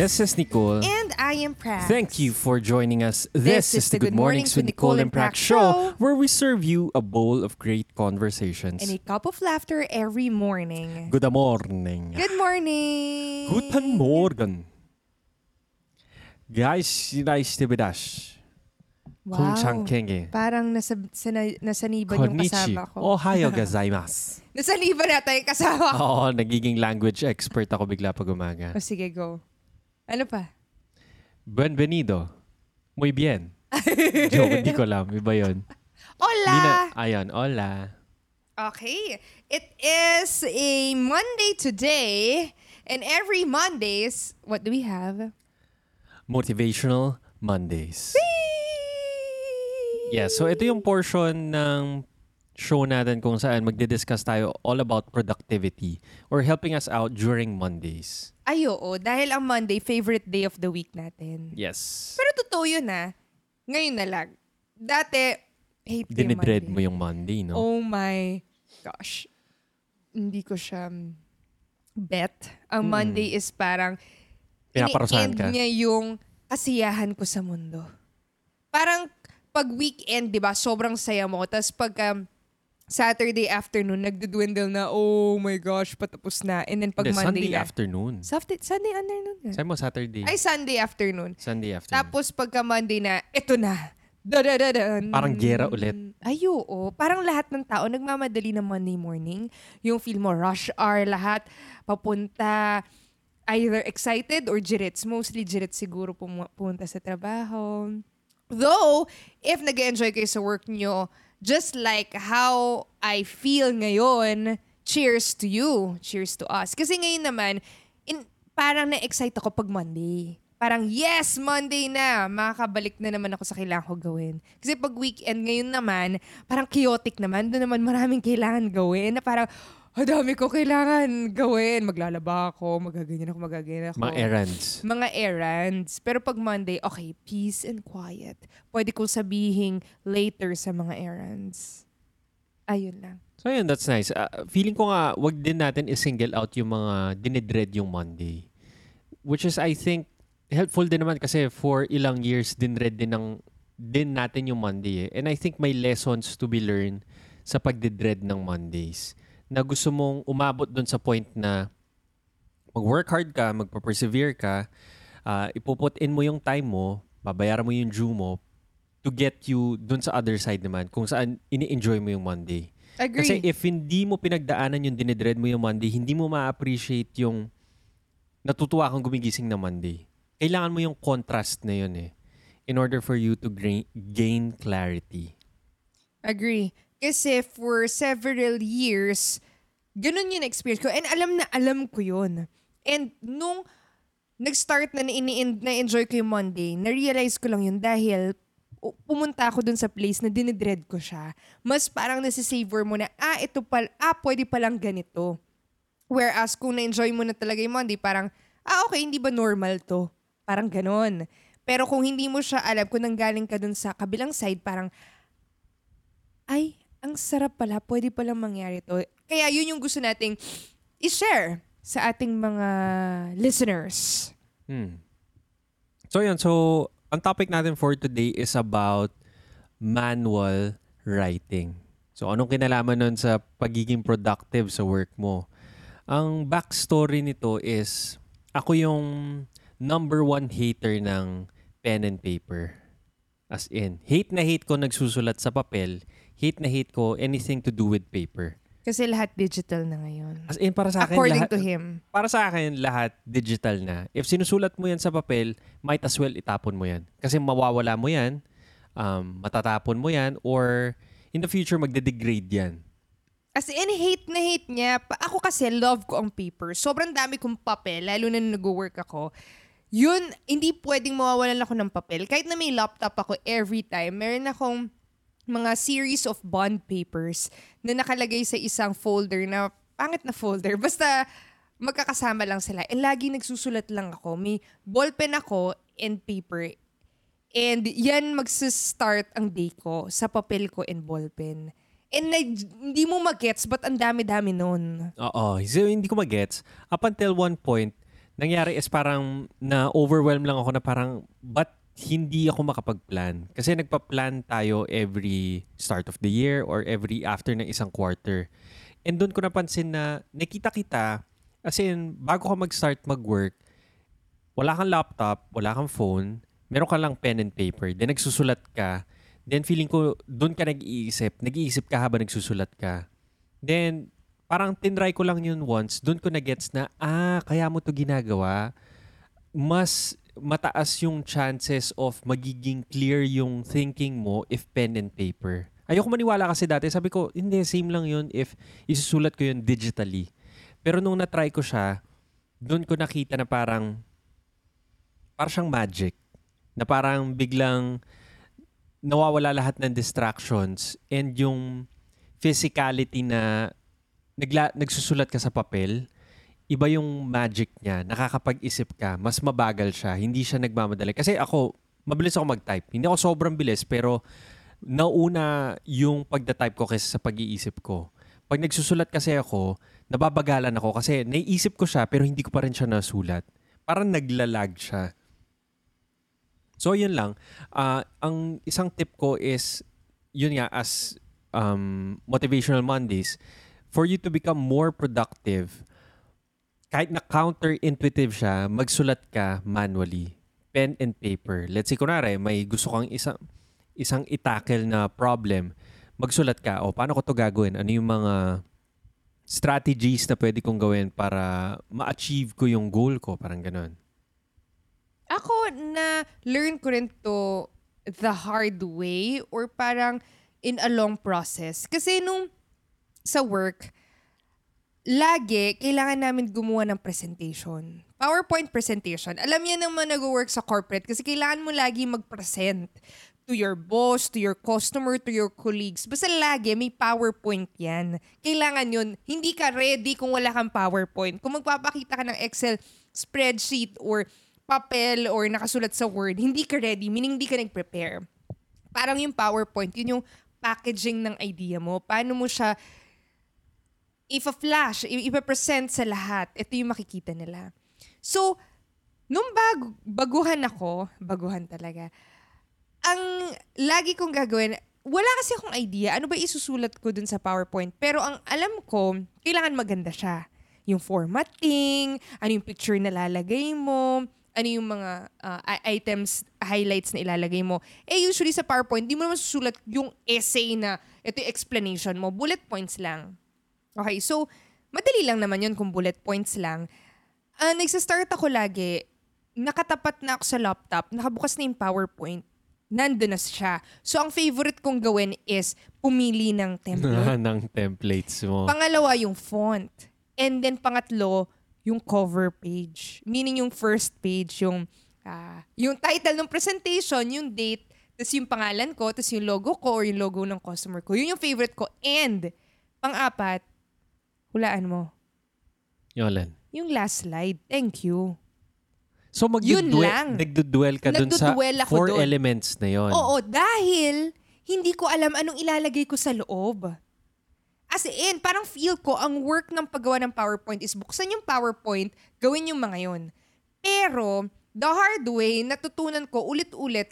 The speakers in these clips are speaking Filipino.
This is Nicole. And I am Prax. Thank you for joining us. This, is, the Good Mornings with Nicole and Prax show, where we serve you a bowl of great conversations. And a cup of laughter every morning. Good morning. Good morning. Guten Morgen. Guys, naisitibidash. Kung Wow. changkenge. Parang nasa, sana, nasaniban yung Konnichi. kasama ko. Ohayo gozaimasu. Nasaniban na tayo yung kasama ko. Oo, nagiging language expert ako bigla pag umaga. O sige, go. Ano pa? Bienvenido. Muy bien. Joke, hindi ko alam. Iba yun. Hola! Hindi na- Ayan, hola. Okay. It is a Monday today. And every Mondays, what do we have? Motivational Mondays. Yeah, so ito yung portion ng show natin kung saan magdi-discuss tayo all about productivity or helping us out during Mondays. Ay, oo. Dahil ang Monday, favorite day of the week natin. Yes. Pero totoo yun ah. Ngayon na lang. Dati, hate ko yung Dinidread Monday. mo yung Monday, no? Oh my gosh. Hindi ko siya mm, bet. Ang Monday is parang Pinaparusahan ini-end ka. niya yung kasiyahan ko sa mundo. Parang pag weekend, di ba, sobrang saya mo. Tapos pag um, Saturday afternoon, nagdudwindle na, oh my gosh, patapos na. And then pag Hindi, Monday Sunday na. afternoon. Sunday, Sunday afternoon nga. Sabi mo Saturday. Ay, Sunday afternoon. Sunday afternoon. Tapos pagka Monday na, eto na. Da-da-da-dan. Parang gera ulit. Ay, oo. Parang lahat ng tao nagmamadali ng Monday morning. Yung feel mo, rush hour, lahat papunta either excited or jirits. Mostly jirits siguro pum- pumunta sa trabaho. Though, if nag enjoy kayo sa work nyo, just like how I feel ngayon, cheers to you. Cheers to us. Kasi ngayon naman, in, parang na-excite ako pag Monday. Parang, yes, Monday na. Makakabalik na naman ako sa kailangan ko gawin. Kasi pag weekend ngayon naman, parang chaotic naman. Doon naman maraming kailangan gawin. Na parang, ang dami ko kailangan gawin. Maglalaba ako, magaganyan ako, magaganyan ako. Mga errands. Mga errands. Pero pag Monday, okay, peace and quiet. Pwede kong sabihin later sa mga errands. Ayun lang. So yun, that's nice. Uh, feeling ko nga, wag din natin i-single out yung mga dinidread yung Monday. Which is, I think, helpful din naman kasi for ilang years dinread din ng din natin yung Monday eh. And I think may lessons to be learned sa pagdidread ng Mondays. Na gusto mong umabot dun sa point na mag-work hard ka, magpa-persevere ka, uh, ipuput in mo yung time mo, babayaran mo yung due mo to get you dun sa other side naman kung saan ini-enjoy mo yung Monday. Agree. Kasi if hindi mo pinagdaanan yung dinidread mo yung Monday, hindi mo ma-appreciate yung natutuwa kang gumigising na Monday. Kailangan mo yung contrast na yun eh in order for you to gain clarity. Agree. Kasi for several years, ganun yung experience ko. And alam na alam ko yun. And nung nag-start na na-enjoy ko yung Monday, na-realize ko lang yun dahil pumunta ako dun sa place na dinidread ko siya. Mas parang nasisavor mo na, ah, ito pal, ah, pwede palang ganito. Whereas kung na-enjoy mo na talaga yung Monday, parang, ah, okay, hindi ba normal to? Parang ganon. Pero kung hindi mo siya alam, kung nanggaling ka dun sa kabilang side, parang, ay, ang sarap pala, pwede palang mangyari to. Kaya yun yung gusto nating i-share sa ating mga listeners. Hmm. So yun, so ang topic natin for today is about manual writing. So anong kinalaman nun sa pagiging productive sa work mo? Ang backstory nito is ako yung number one hater ng pen and paper. As in, hate na hate ko nagsusulat sa papel, hate na hate ko anything to do with paper. Kasi lahat digital na ngayon. As in, para sa akin, According lahat, to him. para sa akin, lahat digital na. If sinusulat mo yan sa papel, might as well itapon mo yan. Kasi mawawala mo yan, um, matatapon mo yan, or in the future, magde-degrade yan. As in, hate na hate niya. Pa- Ako kasi, love ko ang paper. Sobrang dami kong papel, lalo na nag-work ako. Yun, hindi pwedeng mawawalan ako ng papel. Kahit na may laptop ako every time, meron akong mga series of bond papers na nakalagay sa isang folder na, pangit na folder, basta magkakasama lang sila. And lagi nagsusulat lang ako. May ballpen ako and paper. And yan magsa-start ang day ko sa papel ko and ballpen. And like, hindi mo magets, but ang dami-dami nun. Oo. So, hindi ko magets. Up until one point, nangyari is parang na-overwhelm lang ako na parang, but hindi ako makapag-plan. Kasi nagpa-plan tayo every start of the year or every after ng isang quarter. And doon ko napansin na nakita kita, as in, bago ka mag-start mag-work, wala kang laptop, wala kang phone, meron ka lang pen and paper, then nagsusulat ka, then feeling ko, doon ka nag-iisip, nag-iisip ka habang nagsusulat ka. Then, parang tinry ko lang yun once, doon ko na-gets na, ah, kaya mo to ginagawa. Mas mataas yung chances of magiging clear yung thinking mo if pen and paper. Ayoko maniwala kasi dati, sabi ko, hindi, same lang yun if isusulat ko yun digitally. Pero nung na-try ko siya, doon ko nakita na parang, parang siyang magic. Na parang biglang nawawala lahat ng distractions and yung physicality na nagla, nagsusulat ka sa papel, iba yung magic niya. Nakakapag-isip ka. Mas mabagal siya. Hindi siya nagmamadali. Kasi ako, mabilis ako mag-type. Hindi ako sobrang bilis, pero nauna yung pagda-type ko kaysa sa pag-iisip ko. Pag nagsusulat kasi ako, nababagalan ako kasi naiisip ko siya pero hindi ko pa rin siya nasulat. Parang naglalag siya. So, yun lang. Uh, ang isang tip ko is, yun nga, as um, Motivational Mondays, for you to become more productive, kahit na counterintuitive siya, magsulat ka manually. Pen and paper. Let's say, kunwari, may gusto kang isang, isang itackle na problem. Magsulat ka, o paano ko to gagawin? Ano yung mga strategies na pwede kong gawin para ma-achieve ko yung goal ko? Parang ganun. Ako, na learn ko rin to the hard way or parang in a long process. Kasi nung sa work, lagi, kailangan namin gumawa ng presentation. PowerPoint presentation. Alam niya naman nag-work sa corporate kasi kailangan mo lagi mag-present to your boss, to your customer, to your colleagues. Basta lagi may PowerPoint yan. Kailangan yun. Hindi ka ready kung wala kang PowerPoint. Kung magpapakita ka ng Excel spreadsheet or papel or nakasulat sa Word, hindi ka ready, meaning hindi ka nag-prepare. Parang yung PowerPoint, yun yung packaging ng idea mo. Paano mo siya if a flash, ipapresent sa lahat, ito yung makikita nila. So, nung bag, baguhan ako, baguhan talaga, ang lagi kong gagawin, wala kasi akong idea ano ba isusulat ko dun sa PowerPoint. Pero ang alam ko, kailangan maganda siya. Yung formatting, ano yung picture na lalagay mo, ano yung mga uh, items, highlights na ilalagay mo. Eh usually sa PowerPoint, di mo naman susulat yung essay na ito yung explanation mo. Bullet points lang. Okay, so madali lang naman yun kung bullet points lang. Uh, nagsa-start ako lagi, nakatapat na ako sa laptop, nakabukas na yung PowerPoint, nandun na siya. So, ang favorite kong gawin is pumili ng template. ng templates mo. Pangalawa, yung font. And then, pangatlo, yung cover page. Meaning yung first page, yung, uh, yung title ng presentation, yung date, tapos yung pangalan ko, tapos yung logo ko or yung logo ng customer ko. Yun yung favorite ko. And, pang-apat, Hulaan mo. Yung alin? Yung last slide. Thank you. So magduduel, nagduduel ka dun sa four dun. elements na yon. Oo, dahil hindi ko alam anong ilalagay ko sa loob. As in, parang feel ko, ang work ng paggawa ng PowerPoint is buksan yung PowerPoint, gawin yung mga yon. Pero, the hard way, natutunan ko ulit-ulit,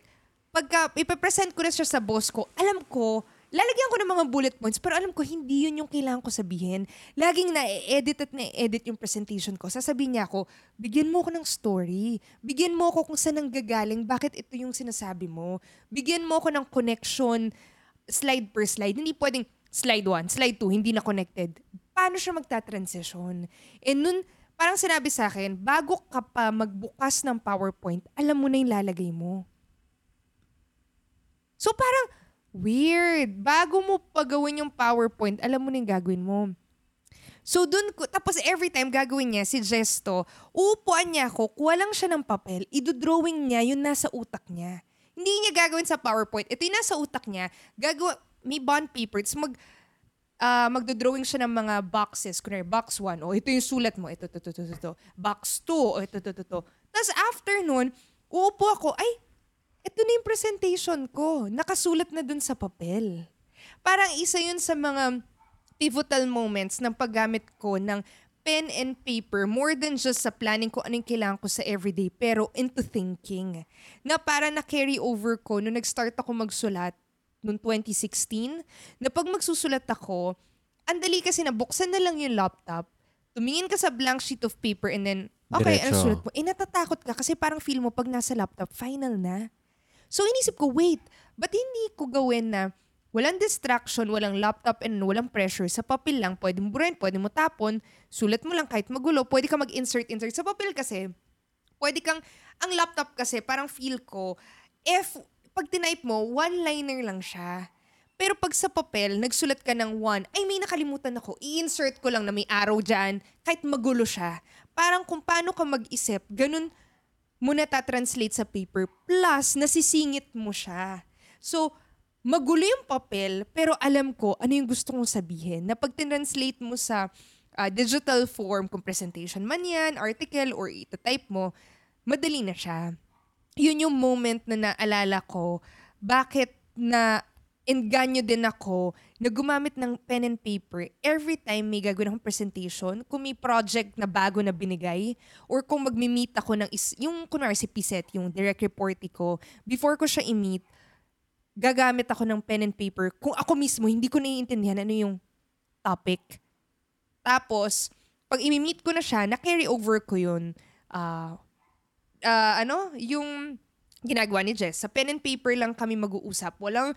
pagka ipapresent ko na siya sa boss ko, alam ko, lalagyan ko ng mga bullet points pero alam ko hindi yun yung kailangan ko sabihin. Laging na-edit at na-edit yung presentation ko. Sasabihin niya ako, bigyan mo ako ng story. Bigyan mo ako kung saan nanggagaling, bakit ito yung sinasabi mo. Bigyan mo ako ng connection slide per slide. Hindi pwedeng slide 1, slide 2, hindi na connected. Paano siya magta-transition? And nun, parang sinabi sa akin, bago ka pa magbukas ng PowerPoint, alam mo na yung lalagay mo. So parang, Weird. Bago mo pagawin yung PowerPoint, alam mo na yung gagawin mo. So dun ko, tapos every time gagawin niya, si Gesto, uupuan niya ako, kuha lang siya ng papel, idodrawing niya yung nasa utak niya. Hindi niya gagawin sa PowerPoint. Ito yung nasa utak niya, gagawa, may bond paper, tapos mag, uh, magdodrawing siya ng mga boxes. Kunwari, box 1, o oh, ito yung sulat mo, ito, ito, ito, ito, ito. Box 2, o ito, ito, ito, ito. Tapos after nun, uupo ako, ay, ito na yung presentation ko. Nakasulat na dun sa papel. Parang isa yun sa mga pivotal moments ng paggamit ko ng pen and paper more than just sa planning ko anong kailangan ko sa everyday, pero into thinking. Na para na-carry over ko nung nag-start ako magsulat noong 2016, na pag magsusulat ako, ang dali kasi na buksan na lang yung laptop, tumingin ka sa blank sheet of paper and then, okay, ano Diretso. sulat mo? Eh, natatakot ka kasi parang feel mo pag nasa laptop, final na. So, inisip ko, wait, ba't hindi ko gawin na walang distraction, walang laptop, and walang pressure. Sa papel lang, pwede mo burin, pwede mo tapon, sulat mo lang kahit magulo, pwede ka mag-insert-insert. Sa papel kasi, pwede kang, ang laptop kasi, parang feel ko, if, pag tinype mo, one-liner lang siya. Pero pag sa papel, nagsulat ka ng one, ay may nakalimutan ako, i-insert ko lang na may arrow dyan, kahit magulo siya. Parang kung paano ka mag-isip, ganun mo na-translate sa paper, plus nasisingit mo siya. So, magulo yung papel, pero alam ko ano yung gusto kong sabihin. Na pag tinranslate mo sa ah, digital form, kung presentation man yan, article, or itatype mo, madali na siya. Yun yung moment na naalala ko, bakit na enganyo din ako na gumamit ng pen and paper every time may gagawin akong presentation, kung may project na bago na binigay, or kung magmi-meet ako ng, is, yung kunwari si Piset, yung direct reportee ko, before ko siya i-meet, gagamit ako ng pen and paper. Kung ako mismo, hindi ko naiintindihan ano yung topic. Tapos, pag imi-meet ko na siya, na-carry over ko yun. Ah, ah, ano, yung ginagawa ni Jess. Sa pen and paper lang kami mag-uusap. Walang,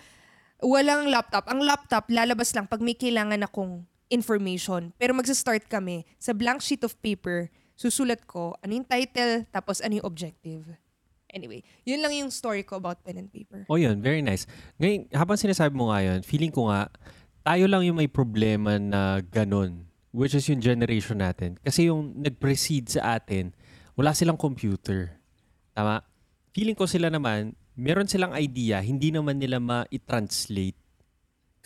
walang laptop. Ang laptop, lalabas lang pag may kailangan akong information. Pero magsa-start kami sa blank sheet of paper. Susulat ko ano yung title, tapos ano yung objective. Anyway, yun lang yung story ko about pen and paper. Oh yun, very nice. Ngayon, habang sinasabi mo nga yun, feeling ko nga, tayo lang yung may problema na ganun, which is yung generation natin. Kasi yung nag-precede sa atin, wala silang computer. Tama? Feeling ko sila naman, meron silang idea, hindi naman nila ma-translate.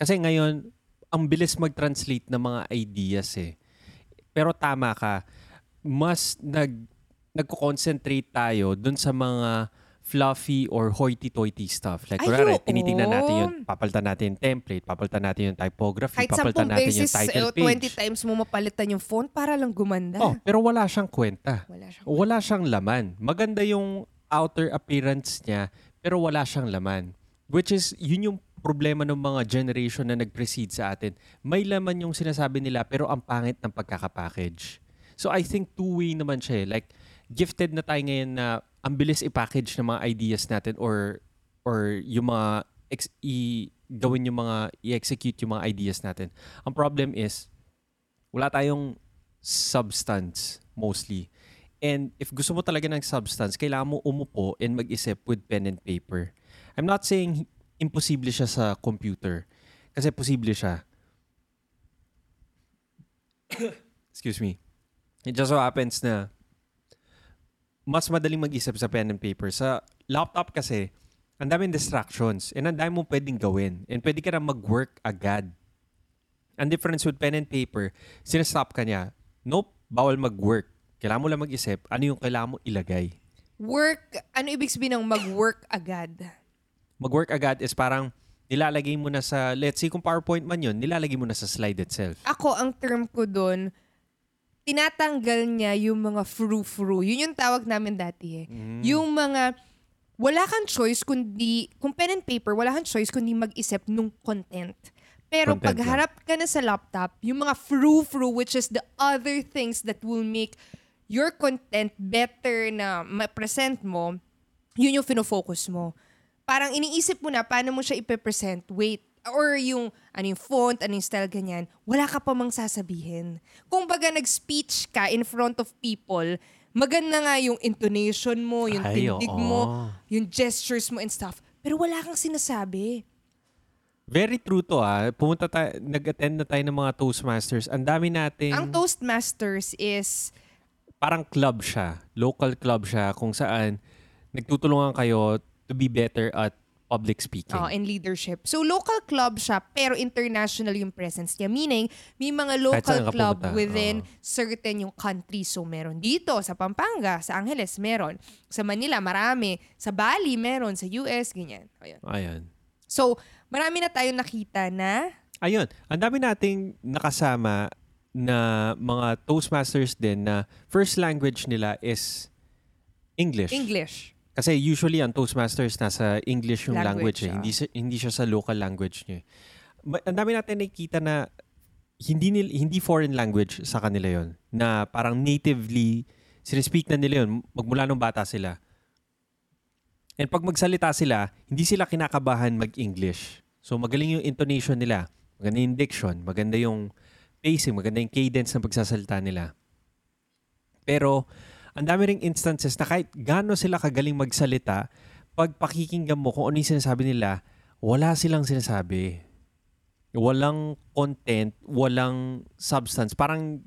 Kasi ngayon, ang bilis mag-translate ng mga ideas eh. Pero tama ka, mas nag nagko-concentrate tayo dun sa mga fluffy or hoity-toity stuff. Like, Ay, kunwari, tinitingnan natin yung, papalitan natin yung template, papalitan natin yung typography, Kahit papalitan natin yung beses, title eh, page. 20 times mo mapalitan yung font para lang gumanda. Oh, pero wala siyang kwenta. Wala siyang Wala siyang laman. Maganda yung outer appearance niya, pero wala siyang laman. Which is, yun yung problema ng mga generation na nag-precede sa atin. May laman yung sinasabi nila, pero ang pangit ng pagkakapackage. So I think two-way naman siya eh. Like, gifted na tayo ngayon na ang bilis i-package ng mga ideas natin or or yung mga ex- i gawin yung mga i-execute yung mga ideas natin. Ang problem is wala tayong substance mostly. And if gusto mo talaga ng substance, kailangan mo umupo and mag-isip with pen and paper. I'm not saying imposible siya sa computer. Kasi posible siya. Excuse me. It just so happens na mas madaling mag-isip sa pen and paper. Sa laptop kasi, ang daming distractions and ang dami mong pwedeng gawin. And pwede ka na mag-work agad. Ang difference with pen and paper, sinastop ka niya. Nope, bawal mag-work. Kailangan mo lang mag-isip ano yung kailangan mo ilagay. Work, ano ibig sabihin ng mag-work agad? Mag-work agad is parang nilalagay mo na sa, let's say kung PowerPoint man yun, nilalagay mo na sa slide itself. Ako, ang term ko doon, tinatanggal niya yung mga fru-fru. Yun yung tawag namin dati eh. Mm. Yung mga, wala kang choice kundi, kung pen and paper, wala kang choice kundi mag-isip nung content. Pero Content pag harap ka na sa laptop, yung mga fru-fru, which is the other things that will make your content better na ma-present mo, yun yung fino-focus mo. Parang iniisip mo na paano mo siya ipe-present. Wait, or yung ano yung font, ano yung style, ganyan. Wala ka pa mang sasabihin. Kung baga nag-speech ka in front of people, maganda nga yung intonation mo, yung Ay, tindig oo. mo, yung gestures mo and stuff. Pero wala kang sinasabi. Very true to ah. Pumunta tayo, nag-attend na tayo ng mga Toastmasters. Ang dami nating, Ang Toastmasters is parang club siya. Local club siya kung saan nagtutulungan kayo to be better at public speaking. Oh, and leadership. So, local club siya, pero international yung presence niya. Meaning, may mga local club pumunta, within oo. certain yung country. So, meron dito, sa Pampanga, sa Angeles, meron. Sa Manila, marami. Sa Bali, meron. Sa US, ganyan. Ayun. Ayan. So, marami na tayong nakita na Ayun. Ang dami nating nakasama na mga Toastmasters din na first language nila is English. English. Kasi usually ang Toastmasters nasa English yung language, Language, eh. ah. hindi hindi siya sa local language niya. eh. Ang dami natin nakikita na hindi nil, hindi foreign language sa kanila yon na parang natively sinespeak na nila yon magmula nung bata sila. And pag magsalita sila, hindi sila kinakabahan mag-English. So magaling yung intonation nila, maganda yung diction, maganda yung pacing, maganda yung cadence na pagsasalita nila. Pero ang dami ring instances na kahit gaano sila kagaling magsalita, pag pakikinggan mo kung ano yung sinasabi nila, wala silang sinasabi. Walang content, walang substance. Parang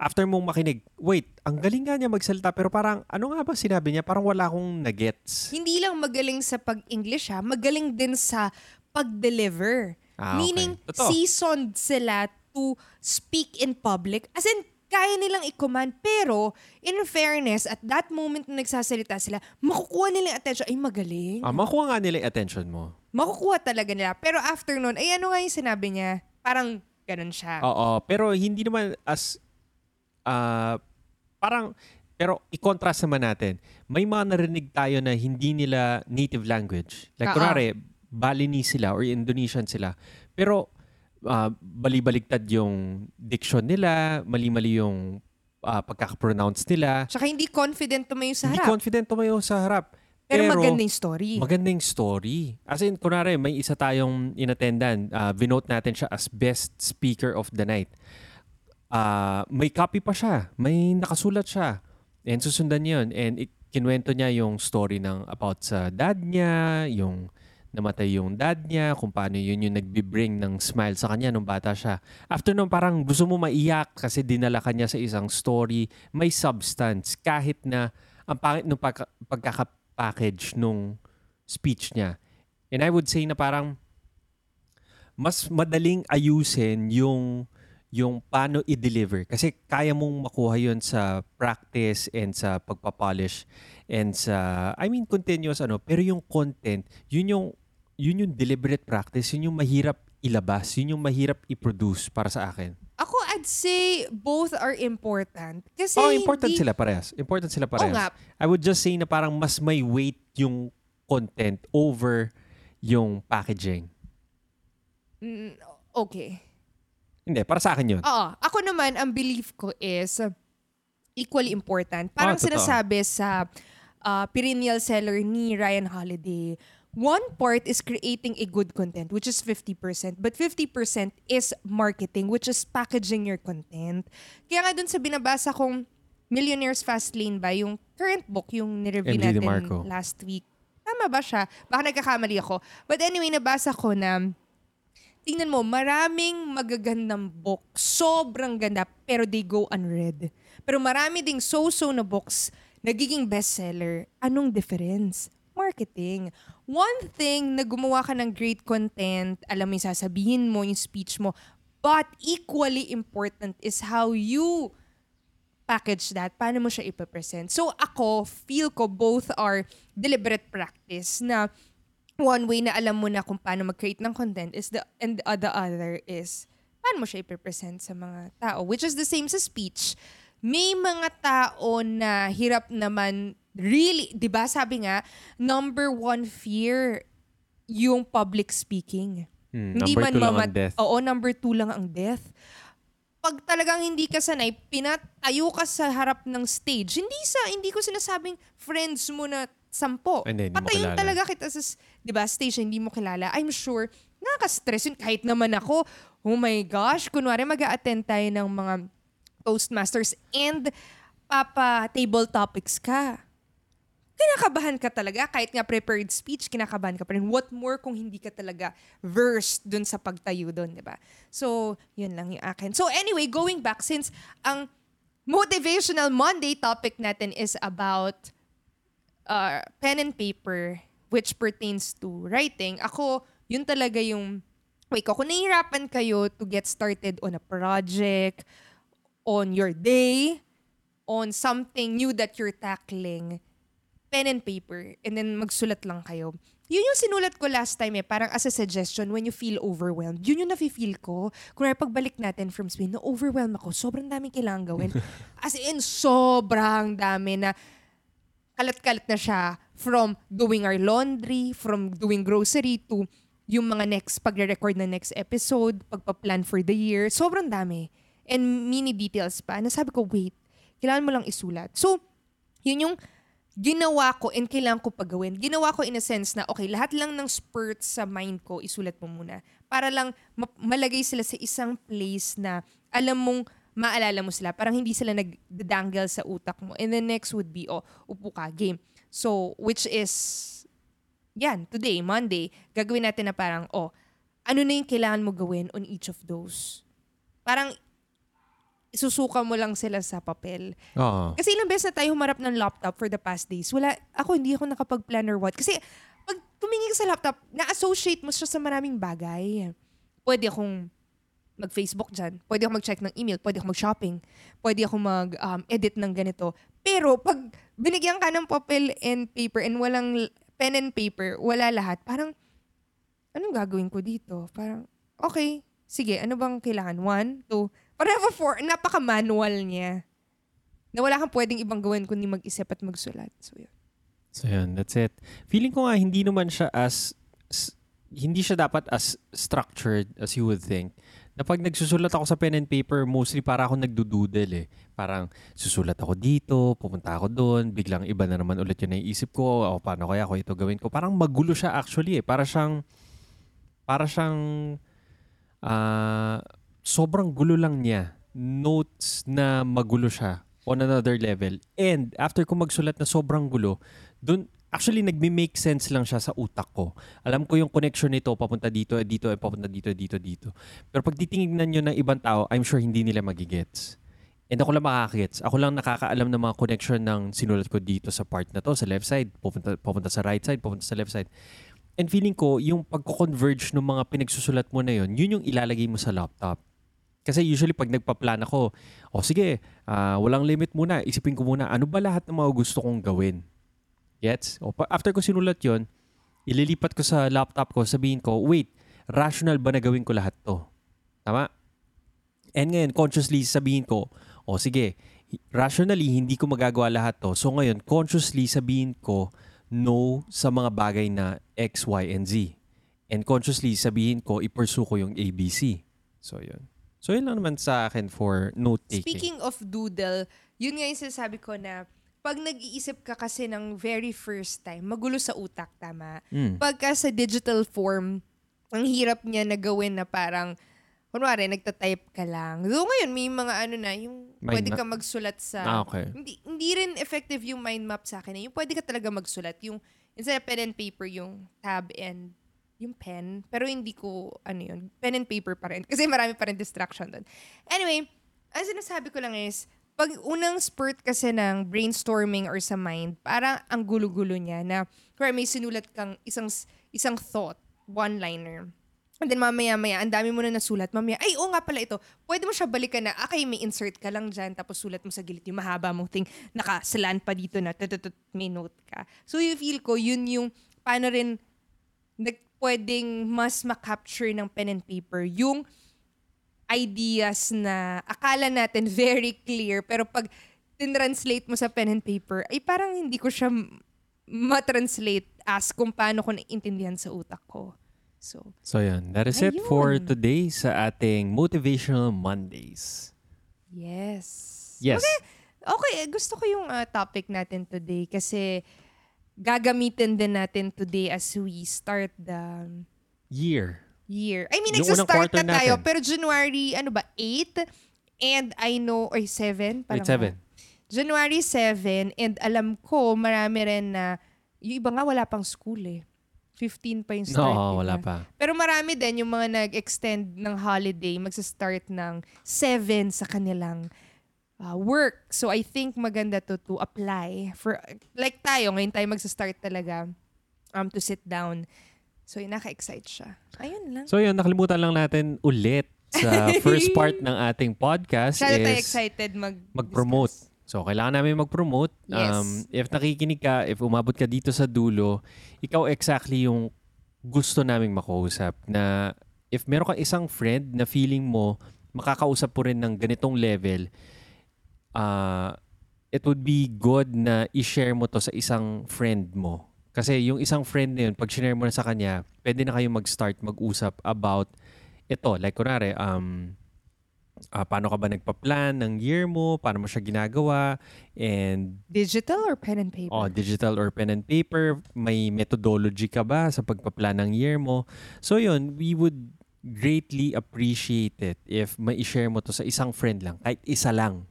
after mong makinig, wait, ang galing nga niya magsalita pero parang ano nga ba sinabi niya? Parang wala akong nagets. Hindi lang magaling sa pag-English ha, magaling din sa pag-deliver. Ah, okay. Meaning, Totoo. seasoned sila to speak in public. As in, kaya nilang i-command. Pero, in fairness, at that moment na nagsasalita sila, makukuha nila yung attention. Ay, magaling. Ah, makuha nga nila yung attention mo. Makukuha talaga nila. Pero after nun, ay ano nga yung sinabi niya? Parang ganun siya. Oo, pero hindi naman as ah, parang pero i-contrast naman natin. May mga narinig tayo na hindi nila native language. Like Oo. kunwari, Balinese sila or Indonesian sila. Pero ah, bali-baligtad yung diction nila, mali-mali yung ah, pagkaka-pronounce nila. Tsaka hindi confident tumayo sa Hindi harap. confident tumayo sa harap. Pero, maganda yung story. Magandang story. As in, kunwari, may isa tayong inattendan. Uh, vinote natin siya as best speaker of the night. Ah, may copy pa siya. May nakasulat siya. And susundan yun. And it, kinwento niya yung story ng about sa dad niya, yung namatay yung dad niya, kung paano yun yung nagbi-bring ng smile sa kanya nung bata siya. After nung parang gusto mo maiyak kasi dinala kanya sa isang story, may substance kahit na ang pangit nung pagka- pagkaka-package nung speech niya. And I would say na parang mas madaling ayusin yung yung paano i-deliver kasi kaya mong makuha yon sa practice and sa pagpapolish and sa I mean continuous ano pero yung content yun yung yun yung deliberate practice yun yung mahirap ilabas yun yung mahirap i-produce para sa akin Ako, I'd say both are important. Kasi oh important hindi- sila parehas important sila parehas nga. I would just say na parang mas may weight yung content over yung packaging Mm, okay. hindi para sa akin yun Oo. Ako naman, ang belief ko is equally important. Parang totoo. sinasabi sa uh, perennial seller ni Ryan Holiday, one part is creating a good content, which is 50%. But 50% is marketing, which is packaging your content. Kaya nga dun sa binabasa kong Millionaires Fast Lane ba, yung current book, yung nireview MJ natin DeMarco. last week. Tama ba siya? Baka nagkakamali ako. But anyway, nabasa ko na tingnan mo, maraming magagandang book. Sobrang ganda, pero they go unread. Pero marami ding so-so na books, nagiging bestseller. Anong difference? Marketing. One thing na gumawa ka ng great content, alam mo yung sasabihin mo, yung speech mo, but equally important is how you package that, paano mo siya ipapresent. So ako, feel ko both are deliberate practice na one way na alam mo na kung paano mag-create ng content is the and the other, is paano mo siya ipapresent sa mga tao which is the same sa speech may mga tao na hirap naman really 'di ba sabi nga number one fear yung public speaking Hmm, number two lang ang death. Oo, number two lang ang death. Pag talagang hindi ka sanay, pinatayo ka sa harap ng stage. Hindi sa hindi ko sinasabing friends mo na sampo. Hindi, hindi Patayin talaga kita sa, 'di ba, stage hindi mo kilala. I'm sure nakaka-stress yun kahit naman ako. Oh my gosh, kunwari mag attend tayo ng mga Toastmasters and papa table topics ka kinakabahan ka talaga. Kahit nga prepared speech, kinakabahan ka pa rin. What more kung hindi ka talaga versed dun sa pagtayo dun, di ba? So, yun lang yung akin. So anyway, going back, since ang Motivational Monday topic natin is about uh, pen and paper, which pertains to writing. Ako, yun talaga yung Wait, kung nahihirapan kayo to get started on a project, on your day, on something new that you're tackling, pen and paper and then magsulat lang kayo. Yun yung sinulat ko last time eh, parang as a suggestion when you feel overwhelmed. Yun yung nafe-feel ko. Kung pagbalik natin from Spain, na-overwhelm ako. Sobrang daming kailangan gawin. As in, sobrang dami na kalat-kalat na siya from doing our laundry, from doing grocery to yung mga next, pagre-record na next episode, pagpa-plan for the year. Sobrang dami. And mini details pa. Nasabi ko, wait, kailangan mo lang isulat. So, yun yung ginawa ko and kailangan ko pagawin. Ginawa ko in a sense na, okay, lahat lang ng spurts sa mind ko, isulat mo muna. Para lang ma- malagay sila sa isang place na alam mong maalala mo sila. Parang hindi sila nagdadangle sa utak mo. And the next would be, oh, upo ka, game. So, which is, yan, today, Monday, gagawin natin na parang, oh, ano na yung kailangan mo gawin on each of those? Parang isusuka mo lang sila sa papel. Oo. Kasi ilang beses na tayo humarap ng laptop for the past days. Wala, ako hindi ako nakapag-plan or what. Kasi pag tumingin ka sa laptop, na-associate mo siya sa maraming bagay. Pwede akong mag-Facebook dyan. Pwede akong mag-check ng email. Pwede akong mag-shopping. Pwede akong mag-edit ng ganito. Pero pag binigyan ka ng papel and paper and walang pen and paper, wala lahat, parang, anong gagawin ko dito? Parang, okay, sige, ano bang kailangan? One, two, Parang for, napaka-manual niya. Na wala kang pwedeng ibang gawin kundi mag-isip at magsulat. So, yun. So, yun. That's it. Feeling ko nga, hindi naman siya as, s- hindi siya dapat as structured as you would think. Na pag nagsusulat ako sa pen and paper, mostly para ako nagdududel eh. Parang susulat ako dito, pupunta ako doon, biglang iba na naman ulit yung naiisip ko, o paano kaya ako ito gawin ko. Parang magulo siya actually eh. Para siyang, para siyang, ah, sobrang gulo lang niya. Notes na magulo siya on another level. And after ko magsulat na sobrang gulo, dun actually nagme-make sense lang siya sa utak ko. Alam ko yung connection nito papunta dito, eh, dito, eh, papunta dito, eh, dito, dito. Pero pag titingnan nyo ng ibang tao, I'm sure hindi nila magigets. And ako lang makakagets. Ako lang nakakaalam ng mga connection ng sinulat ko dito sa part na to, sa left side, pupunta, pupunta sa right side, pupunta sa left side. And feeling ko, yung pagko-converge ng mga pinagsusulat mo na yun, yun yung ilalagay mo sa laptop. Kasi usually pag nagpa-plan ako, o oh, sige, uh, walang limit muna. Isipin ko muna, ano ba lahat ng mga gusto kong gawin? Gets? O, after ko sinulat yon ililipat ko sa laptop ko, sabihin ko, wait, rational ba na gawin ko lahat to? Tama? And ngayon, consciously sabihin ko, o sige, rationally, hindi ko magagawa lahat to. So ngayon, consciously sabihin ko, no sa mga bagay na X, Y, and Z. And consciously sabihin ko, i-pursue ko yung ABC. So yun. So yun lang naman sa akin for note-taking. Speaking of doodle, yun nga yung sinasabi ko na pag nag-iisip ka kasi ng very first time, magulo sa utak, tama? Mm. Pagka sa digital form, ang hirap niya na gawin na parang, kunwari, nagtatype ka lang. So ngayon, may mga ano na, yung Mind pwede map. ka magsulat sa... Ah, okay. Hindi, hindi rin effective yung mind map sa akin. Eh. Yung pwede ka talaga magsulat. Yung, instead of pen and paper, yung tab and yung pen. Pero hindi ko, ano yun, pen and paper pa rin. Kasi marami pa rin distraction doon. Anyway, ang sinasabi ko lang is, pag unang spurt kasi ng brainstorming or sa mind, parang ang gulo-gulo niya na kaya may sinulat kang isang isang thought, one-liner. And then mamaya-maya, ang dami mo na nasulat. Mamaya, ay, oo nga pala ito. Pwede mo siya balikan na, okay, may insert ka lang dyan, tapos sulat mo sa gilid yung mahaba mong thing, nakasalan pa dito na, may note ka. So, you feel ko, yun yung, paano rin, nag, pwedeng mas makapture ng pen and paper, yung ideas na akala natin very clear pero pag tinranslate mo sa pen and paper ay parang hindi ko siya ma-translate as kung paano ko naintindihan sa utak ko. So, So yan, that is it for Ayun. today sa ating Motivational Mondays. yes. Yes. Okay, okay gusto ko yung uh, topic natin today kasi gagamitin din natin today as we start the Year. year. I mean, nagsa-start na tayo, natin. pero January, ano ba, 8? And I know, or 7? Wait, seven. January 7, and alam ko, marami rin na, yung iba nga wala pang school eh. 15 pa yung start. No, wala pa. Pero marami din yung mga nag-extend ng holiday, magsa-start ng 7 sa kanilang uh, work. So I think maganda to to apply for like tayo ngayon tayo magsa-start talaga um to sit down. So naka-excite siya. Ayun lang. So yun, nakalimutan lang natin ulit sa first part ng ating podcast tayo is excited mag mag-promote. discuss. So, kailangan namin mag-promote. Yes. Um, if nakikinig ka, if umabot ka dito sa dulo, ikaw exactly yung gusto naming makausap. Na if meron kang isang friend na feeling mo, makakausap po rin ng ganitong level, uh, it would be good na i-share mo to sa isang friend mo. Kasi yung isang friend na yun, pag share mo na sa kanya, pwede na kayo mag-start mag-usap about ito. Like, kunwari, um, uh, paano ka ba nagpa-plan ng year mo, paano mo siya ginagawa, and Digital or pen and paper? oh, digital or pen and paper, may methodology ka ba sa pagpa-plan ng year mo. So yun, we would greatly appreciate it if mai-share mo to sa isang friend lang, kahit isa lang.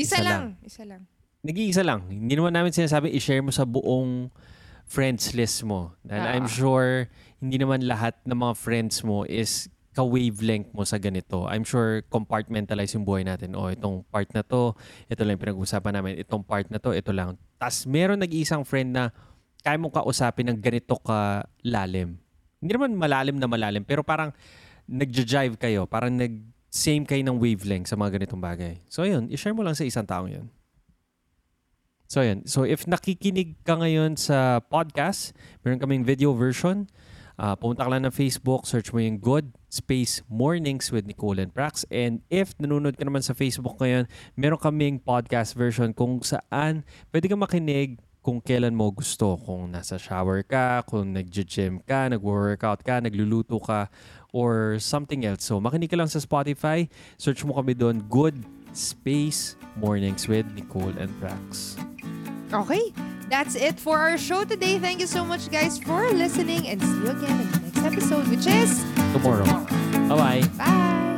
Isa, isa lang. Isa lang. Nag-iisa lang. Hindi naman namin sinasabi i-share mo sa buong friends list mo. Dahil Ah. I'm sure hindi naman lahat ng mga friends mo is ka-wavelength mo sa ganito. I'm sure compartmentalize yung buhay natin. O, itong part na to, ito lang yung pinag-uusapan namin. Itong part na to, ito lang. Tapos meron nag-iisang friend na kaya mong kausapin ng ganito ka lalim. Hindi naman malalim na malalim, pero parang nagja-jive kayo. Parang nag-same kayo ng wavelength sa mga ganitong bagay. So yun, i-share mo lang sa isang taong yun. So yun. So if nakikinig ka ngayon sa podcast, meron kaming video version. Uh, pumunta ka lang ng Facebook, search mo yung Good Space Mornings with Nicole and Prax. And if nanonood ka naman sa Facebook ngayon, meron kaming podcast version kung saan pwede ka makinig kung kailan mo gusto. Kung nasa shower ka, kung nag-gym ka, nag-workout ka, nagluluto ka, or something else. So makinig ka lang sa Spotify, search mo kami doon, Good Space Mornings with Nicole and Prax. Okay. That's it for our show today. Thank you so much, guys, for listening. And see you again in the next episode, which is Tomorrow. Bye-bye. bye.